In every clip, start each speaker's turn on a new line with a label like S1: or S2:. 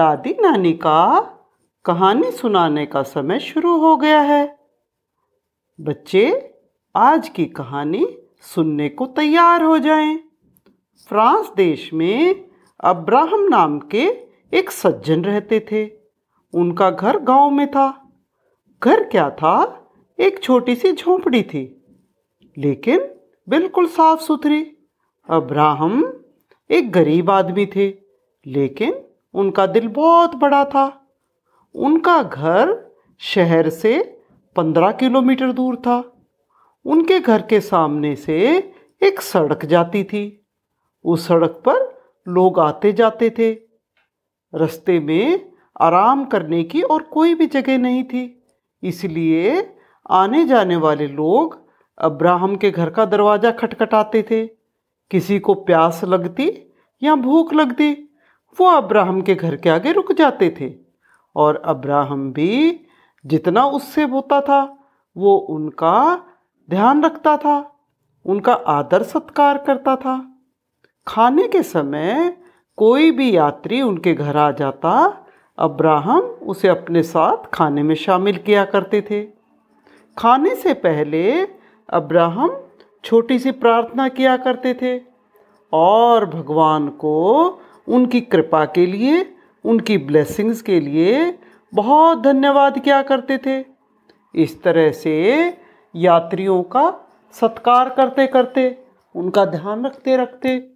S1: दादी नानी का कहानी सुनाने का समय शुरू हो गया है। बच्चे, आज की कहानी सुनने को तैयार हो जाएँ। फ्रांस देश में अब्राहम नाम के एक सज्जन रहते थे। उनका घर गाँव में था। घर क्या था? एक छोटी सी झोंपड़ी थी। लेकिन बिल्कुल साफ़ सुथरी। अब्राहम एक गरीब आदमी थे, लेकिन उनका दिल बहुत बड़ा था। उनका घर शहर से पंद्रह किलोमीटर दूर था। उनके घर के सामने से एक सड़क जाती थी। उस सड़क पर लोग आते जाते थे। रास्ते में आराम करने की और कोई भी जगह नहीं थी। इसलिए आने जाने वाले लोग अब्राहम के घर का दरवाज़ा खटखटाते थे। किसी को प्यास लगती या भूख लगती। वो अब्राहम के घर के आगे रुक जाते थे। और अब्राहम भी जितना उससे होता था, वो उनका ध्यान रखता था, उनका आदर सत्कार करता था। खाने के समय कोई भी यात्री उनके घर आ जाता, अब्राहम उसे अपने साथ खाने में शामिल किया करते थे। खाने से पहले अब्राहम छोटी सी प्रार्थना किया करते थे और भगवान को उनकी कृपा के लिए, उनकी ब्लेसिंग्स के लिए बहुत धन्यवाद किया करते थे। इस तरह से यात्रियों का सत्कार करते करते, उनका ध्यान रखते रखते,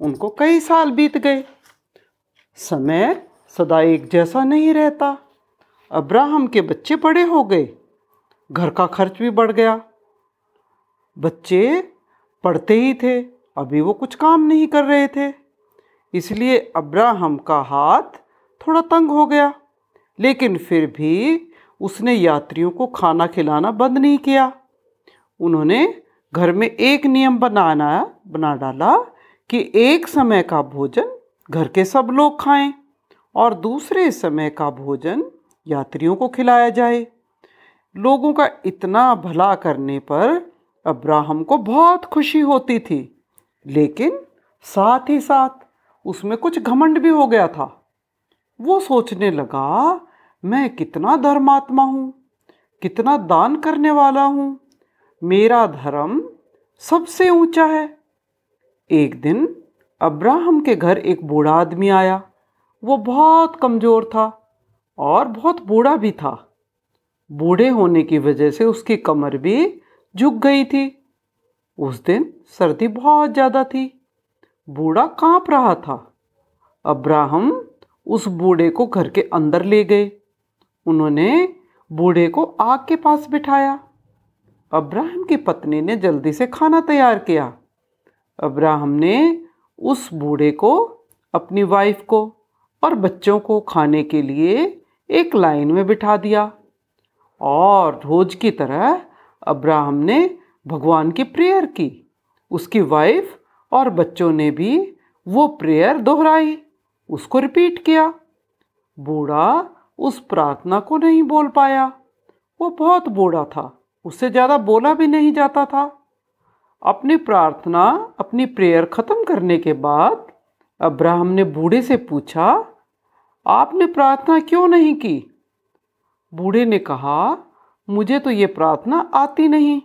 S1: उनको कई साल बीत गए। समय सदा एक जैसा नहीं रहता। अब्राहम के बच्चे बड़े हो गए। घर का खर्च भी बढ़ गया। बच्चे पढ़ते ही थे, अभी वो कुछ काम नहीं कर रहे थे। इसलिए अब्राहम का हाथ थोड़ा तंग हो गया। लेकिन फिर भी उसने यात्रियों को खाना खिलाना बंद नहीं किया। उन्होंने घर में एक नियम बनाना, बना डाला कि एक समय का भोजन घर के सब लोग खाएँ और दूसरे समय का भोजन यात्रियों को खिलाया जाए। लोगों का इतना भला करने पर अब्राहम को बहुत खुशी होती थी, लेकिन साथ ही साथ उसमें कुछ घमंड भी हो गया था। वो सोचने लगा, मैं कितना धर्मात्मा हूँ, कितना दान करने वाला हूँ, मेरा धर्म सबसे ऊँचा है। एक दिन अब्राहम के घर एक बूढ़ा आदमी आया। वो बहुत कमज़ोर था और बहुत बूढ़ा भी था। बूढ़े होने की वजह से उसकी कमर भी झुक गई थी। उस दिन सर्दी बहुत ज़्यादा थी। बूढ़ा काँप रहा था। अब्राहम उस बूढ़े को घर के अंदर ले गए। उन्होंने बूढ़े को आग के पास बिठाया। अब्राहम की पत्नी ने जल्दी से खाना तैयार किया। अब्राहम ने उस बूढ़े को, अपनी वाइफ को और बच्चों को खाने के लिए एक लाइन में बिठा दिया। और रोज की तरह अब्राहम ने भगवान की प्रेयर की। उसकी वाइफ और बच्चों ने भी वो प्रेयर दोहराई, उसको रिपीट किया। बूढ़ा उस प्रार्थना को नहीं बोल पाया। वो बहुत बूढ़ा था, उससे ज़्यादा बोला भी नहीं जाता था। अपनी प्रार्थना, अपनी प्रेयर ख़त्म करने के बाद अब्राहम ने बूढ़े से पूछा, आपने प्रार्थना क्यों नहीं की? बूढ़े ने कहा, मुझे तो ये प्रार्थना आती नहीं,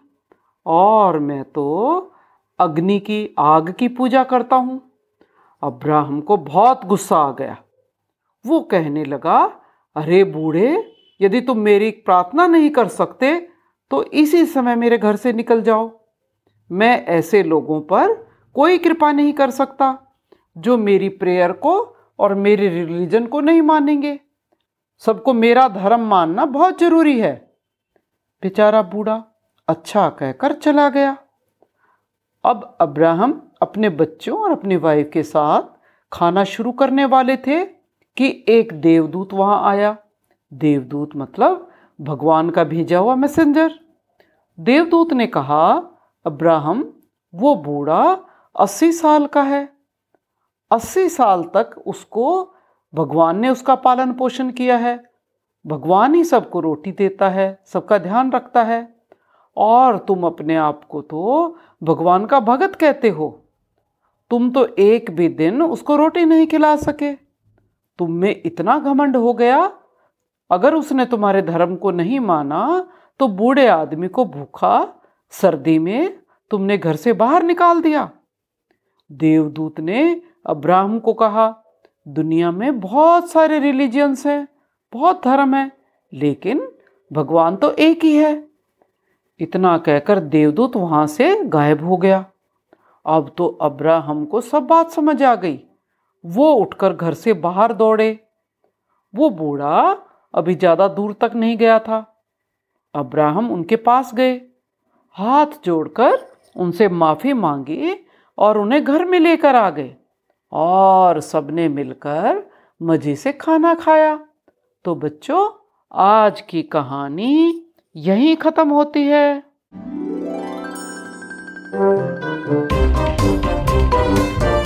S1: और मैं तो अग्नि की आग की पूजा करता हूँ। अब्राहम को बहुत गुस्सा आ गया। वो कहने लगा, अरे बूढ़े, यदि तुम मेरी प्रार्थना नहीं कर सकते तो इसी समय मेरे घर से निकल जाओ। मैं ऐसे लोगों पर कोई कृपा नहीं कर सकता, जो मेरी प्रेयर को और मेरे रिलीजन को नहीं मानेंगे। सबको मेरा धर्म मानना बहुत ज़रूरी है। बेचारा बूढ़ा अच्छा कहकर चला गया। अब अब्राहम अपने बच्चों और अपनी वाइफ के साथ खाना शुरू करने वाले थे कि एक देवदूत वहाँ आया। देवदूत मतलब भगवान का भेजा हुआ मैसेंजर देवदूत ने कहा, अब्राहम, वो बूढ़ा अस्सी साल का है। अस्सी साल तक उसको भगवान ने उसका पालन पोषण किया है। भगवान ही सबको रोटी देता है, सबका ध्यान रखता है। और तुम अपने आप को तो भगवान का भगत कहते हो। तुम तो एक भी दिन उसको रोटी नहीं खिला सके। तुम में इतना घमंड हो गया, अगर उसने तुम्हारे धर्म को नहीं माना तो बूढ़े आदमी को भूखा, सर्दी में तुमने घर से बाहर निकाल दिया। देवदूत ने अब्राहम को कहा, दुनिया में बहुत सारे रिलीजियंस हैं, बहुत धर्म है, लेकिन भगवान तो एक ही है। इतना कहकर देवदूत वहाँ से गायब हो गया। अब तो अब्राहम को सब बात समझ आ गई। वो उठकर घर से बाहर दौड़े। वो बूढ़ा अभी ज़्यादा दूर तक नहीं गया था। अब्राहम उनके पास गए। हाथ जोड़कर उनसे माफ़ी मांगी और उन्हें घर में लेकर आ गए और सबने मिलकर मज़े से खाना खाया। तो बच्चों, आज की कहानी यहीं ख़त्म होती है Thank you.